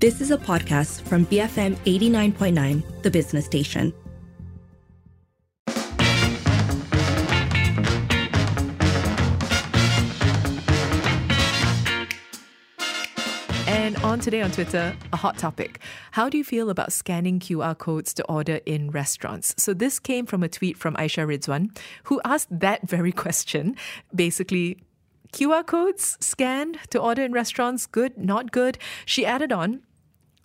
This is a podcast from BFM 89.9, the business station. And on today on Twitter, a hot topic. How do you feel about scanning QR codes to order in restaurants? So this came from a tweet from Aisha Rizwan, who asked that very question. Basically, QR codes scanned to order in restaurants, good, not good. She added on,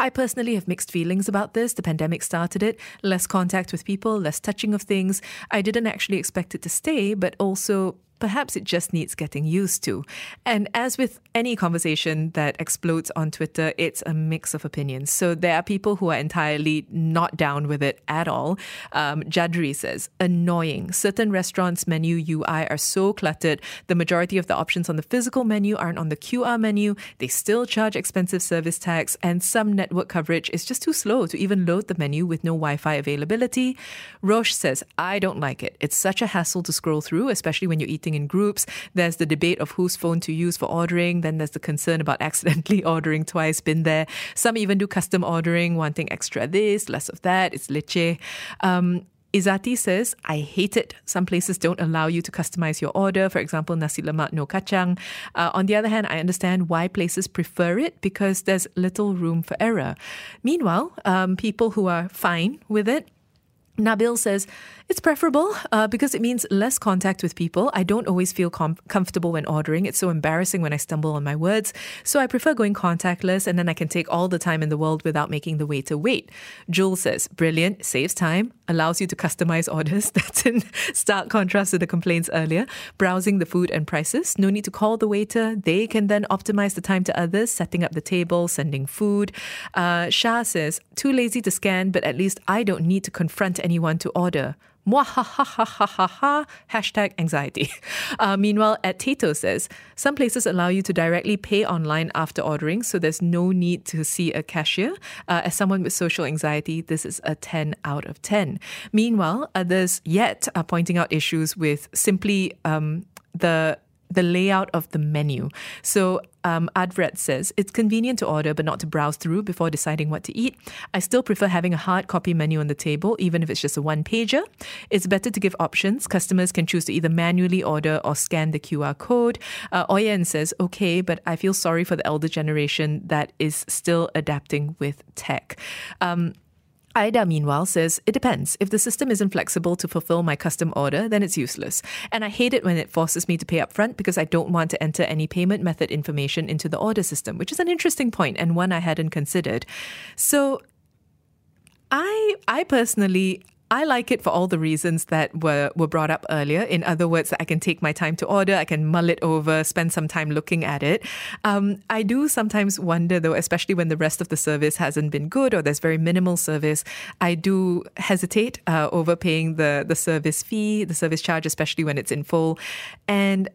I personally have mixed feelings about this. The pandemic started it. Less contact with people, less touching of things. I didn't actually expect it to stay, but also perhaps it just needs getting used to. And as with any conversation that explodes on Twitter, it's a mix of opinions. So there are people who are entirely not down with it at all. Um, Jadri says, annoying. Certain restaurants' menu UI are so cluttered. The majority of the options on the physical menu aren't on the QR menu. They still charge expensive service tax, and some network coverage is just too slow to even load the menu with no Wi Fi availability. Roche says, I don't like it. It's such a hassle to scroll through, especially when you're eating in groups. There's the debate of whose phone to use for ordering. Then there's the concern about accidentally ordering twice, been there. Some even do custom ordering, wanting extra this, less of that. It's leceh. Um, Izati says, I hate it. Some places don't allow you to customize your order. For example, nasi lemak no kacang. Uh, on the other hand, I understand why places prefer it because there's little room for error. Meanwhile, um, people who are fine with it, Nabil says, it's preferable uh, because it means less contact with people. I don't always feel com- comfortable when ordering. It's so embarrassing when I stumble on my words. So I prefer going contactless and then I can take all the time in the world without making the waiter wait. Jules says, brilliant, saves time, allows you to customize orders. That's in stark contrast to the complaints earlier. Browsing the food and prices. No need to call the waiter. They can then optimize the time to others, setting up the table, sending food. Uh, Shah says, too lazy to scan, but at least I don't need to confront anyone to order. Mwahahahahaha, hashtag anxiety. Uh, meanwhile, at Tato says, some places allow you to directly pay online after ordering, so there's no need to see a cashier. Uh, as someone with social anxiety, this is a 10 out of 10. Meanwhile, others yet are pointing out issues with simply um, the the layout of the menu. So um, Advret says it's convenient to order but not to browse through before deciding what to eat. I still prefer having a hard copy menu on the table, even if it's just a one pager. It's better to give options. Customers can choose to either manually order or scan the QR code. Uh, Oyen says, okay, but I feel sorry for the elder generation that is still adapting with tech. Um, Aida, meanwhile, says, It depends. If the system isn't flexible to fulfill my custom order, then it's useless. And I hate it when it forces me to pay upfront because I don't want to enter any payment method information into the order system, which is an interesting point and one I hadn't considered. So I I personally I like it for all the reasons that were, were brought up earlier. In other words, I can take my time to order, I can mull it over, spend some time looking at it. Um, I do sometimes wonder, though, especially when the rest of the service hasn't been good or there's very minimal service, I do hesitate uh, over paying the, the service fee, the service charge, especially when it's in full. And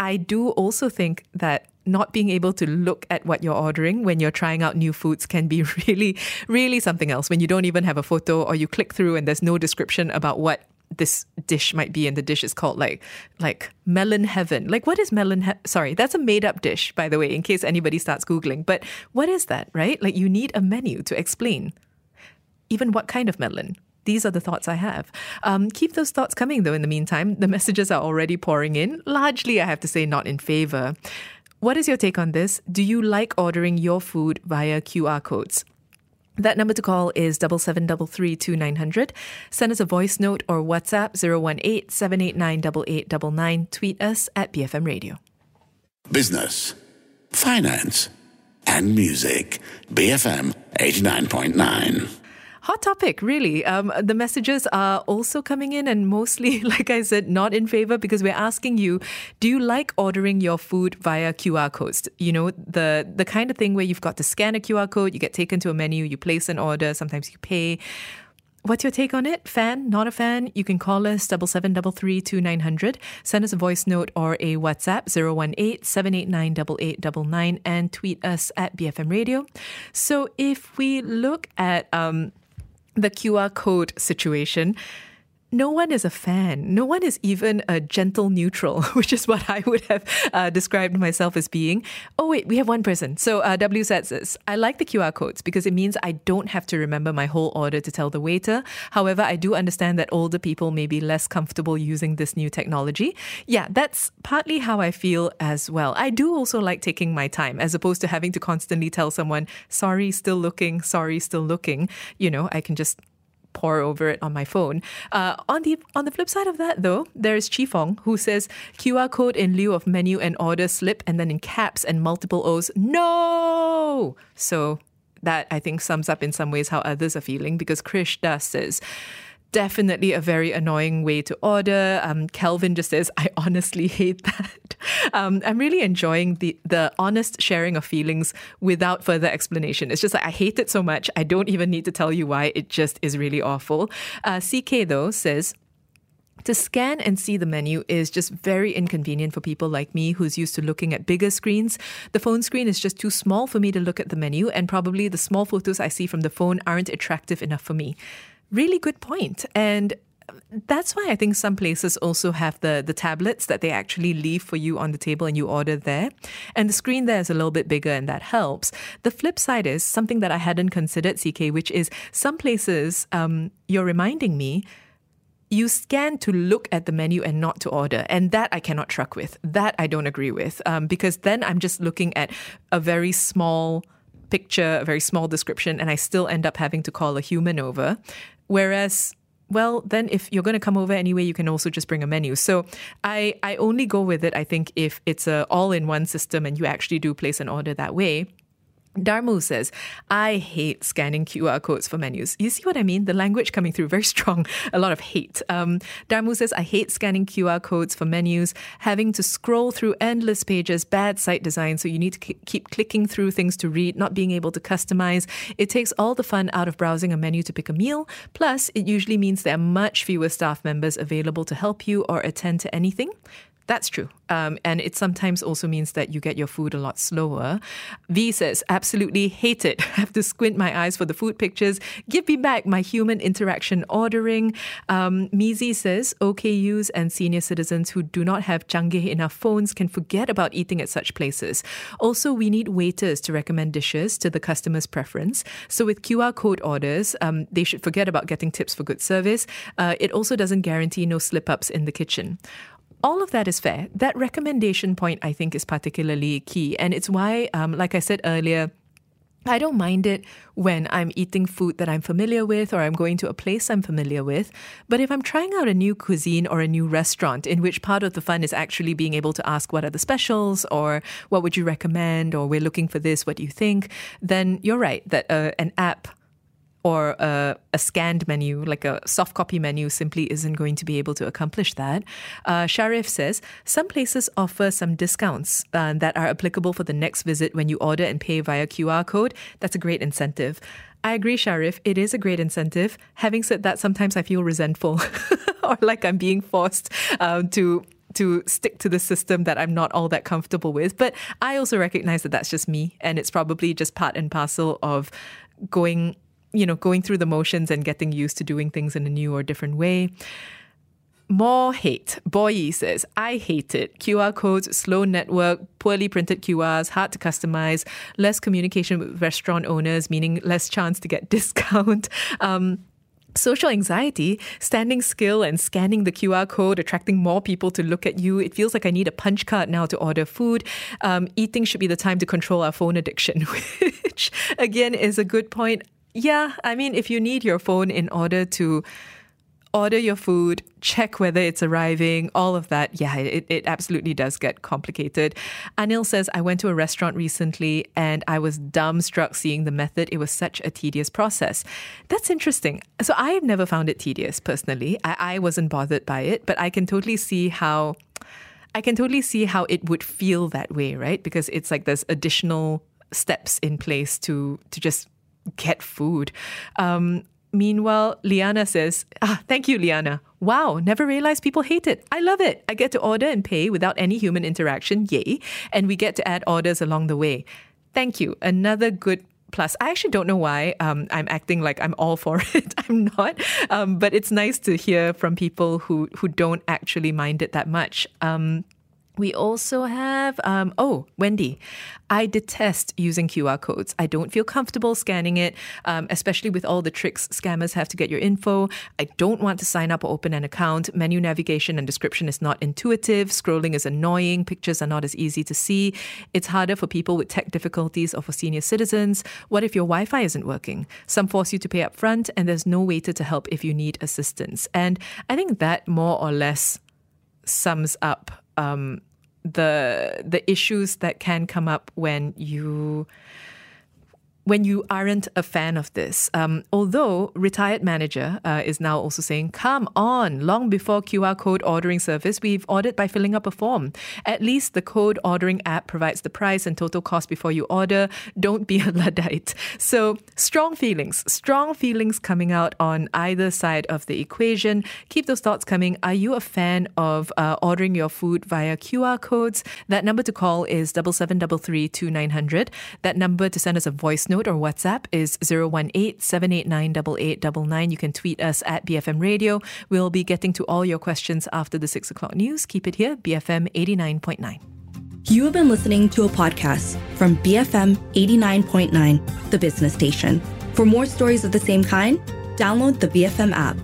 I do also think that not being able to look at what you're ordering when you're trying out new foods can be really, really something else. When you don't even have a photo or you click through and there's no description about what this dish might be and the dish is called like like melon heaven like what is melon he- sorry that's a made up dish by the way in case anybody starts googling but what is that right like you need a menu to explain even what kind of melon these are the thoughts I have. Um, keep those thoughts coming, though, in the meantime. The messages are already pouring in. Largely, I have to say, not in favor. What is your take on this? Do you like ordering your food via QR codes? That number to call is double seven double three two nine hundred. Send us a voice note or WhatsApp 018 789 8899. Tweet us at BFM Radio. Business, finance, and music. BFM 89.9. Hot topic, really. Um, the messages are also coming in, and mostly, like I said, not in favor because we're asking you: Do you like ordering your food via QR codes? You know, the the kind of thing where you've got to scan a QR code, you get taken to a menu, you place an order, sometimes you pay. What's your take on it? Fan, not a fan? You can call us double seven double three two nine hundred. Send us a voice note or a WhatsApp 018 789 8899 and tweet us at BFM Radio. So if we look at um, the QR code situation, no one is a fan. No one is even a gentle neutral, which is what I would have uh, described myself as being. Oh, wait, we have one person. So uh, W says this I like the QR codes because it means I don't have to remember my whole order to tell the waiter. However, I do understand that older people may be less comfortable using this new technology. Yeah, that's partly how I feel as well. I do also like taking my time as opposed to having to constantly tell someone, sorry, still looking, sorry, still looking. You know, I can just pore over it on my phone. Uh, on the on the flip side of that, though, there is Chi Fong who says QR code in lieu of menu and order slip, and then in caps and multiple O's. No. So that I think sums up in some ways how others are feeling because Krish does says definitely a very annoying way to order. Um, Kelvin just says, I honestly hate that. Um, I'm really enjoying the, the honest sharing of feelings without further explanation. It's just like, I hate it so much. I don't even need to tell you why. It just is really awful. Uh, CK, though, says, to scan and see the menu is just very inconvenient for people like me who's used to looking at bigger screens. The phone screen is just too small for me to look at the menu, and probably the small photos I see from the phone aren't attractive enough for me really good point. And that's why I think some places also have the the tablets that they actually leave for you on the table and you order there. And the screen there is a little bit bigger and that helps. The flip side is something that I hadn't considered, CK, which is some places um, you're reminding me you scan to look at the menu and not to order. And that I cannot truck with. That I don't agree with. Um, because then I'm just looking at a very small picture, a very small description, and I still end up having to call a human over. Whereas well, then if you're going to come over anyway, you can also just bring a menu. So I, I only go with it, I think, if it's a all-in-one system and you actually do place an order that way. Darmu says, I hate scanning QR codes for menus. You see what I mean? The language coming through very strong, a lot of hate. Um, Darmu says, I hate scanning QR codes for menus, having to scroll through endless pages, bad site design. So you need to keep clicking through things to read, not being able to customize. It takes all the fun out of browsing a menu to pick a meal. Plus, it usually means there are much fewer staff members available to help you or attend to anything. That's true. Um, and it sometimes also means that you get your food a lot slower. V says, absolutely hate it. Have to squint my eyes for the food pictures. Give me back my human interaction ordering. Um, Mizi says, OKUs and senior citizens who do not have canggih enough phones can forget about eating at such places. Also, we need waiters to recommend dishes to the customer's preference. So with QR code orders, um, they should forget about getting tips for good service. Uh, it also doesn't guarantee no slip ups in the kitchen all of that is fair. That recommendation point, I think, is particularly key. And it's why, um, like I said earlier, I don't mind it when I'm eating food that I'm familiar with or I'm going to a place I'm familiar with. But if I'm trying out a new cuisine or a new restaurant in which part of the fun is actually being able to ask what are the specials or what would you recommend or we're looking for this, what do you think, then you're right that uh, an app or a, a, scanned menu, like a soft copy menu, simply isn't going to be able to accomplish that. Uh, Sharif says some places offer some discounts uh, that are applicable for the next visit when you order and pay via QR code. That's a great incentive. I agree, Sharif. It is a great incentive. Having said that, sometimes I feel resentful or like I'm being forced um, to to stick to the system that I'm not all that comfortable with. But I also recognize that that's just me, and it's probably just part and parcel of going you know, going through the motions and getting used to doing things in a new or different way. More hate. Boyi says, I hate it. QR codes, slow network, poorly printed QRs, hard to customize, less communication with restaurant owners, meaning less chance to get discount. Um, Social anxiety, standing still and scanning the QR code, attracting more people to look at you. It feels like I need a punch card now to order food. Um, eating should be the time to control our phone addiction, which again is a good point. Yeah, I mean, if you need your phone in order to order your food, check whether it's arriving, all of that, yeah, it, it absolutely does get complicated. Anil says, I went to a restaurant recently and I was dumbstruck seeing the method. It was such a tedious process. That's interesting. So I have never found it tedious personally. I, I wasn't bothered by it, but I can totally see how. I can totally see how it would feel that way, right? Because it's like there's additional steps in place to to just get food. Um, meanwhile, Liana says, ah, thank you, Liana. Wow, never realized people hate it. I love it. I get to order and pay without any human interaction. Yay. And we get to add orders along the way. Thank you. Another good Plus, I actually don't know why um, I'm acting like I'm all for it. I'm not, um, but it's nice to hear from people who who don't actually mind it that much. Um, we also have, um, oh, Wendy. I detest using QR codes. I don't feel comfortable scanning it, um, especially with all the tricks scammers have to get your info. I don't want to sign up or open an account. Menu navigation and description is not intuitive. Scrolling is annoying. Pictures are not as easy to see. It's harder for people with tech difficulties or for senior citizens. What if your Wi Fi isn't working? Some force you to pay up front, and there's no waiter to help if you need assistance. And I think that more or less sums up um, the the issues that can come up when you when you aren't a fan of this. Um, although retired manager uh, is now also saying, come on, long before QR code ordering service, we've ordered by filling up a form. At least the code ordering app provides the price and total cost before you order. Don't be a Luddite. So strong feelings, strong feelings coming out on either side of the equation. Keep those thoughts coming. Are you a fan of uh, ordering your food via QR codes? That number to call is double seven double three two nine hundred. That number to send us a voice note or WhatsApp is 018-789-8899. You can tweet us at BFM Radio. We'll be getting to all your questions after the 6 o'clock news. Keep it here, BFM 89.9. You have been listening to a podcast from BFM 89.9, the business station. For more stories of the same kind, download the BFM app.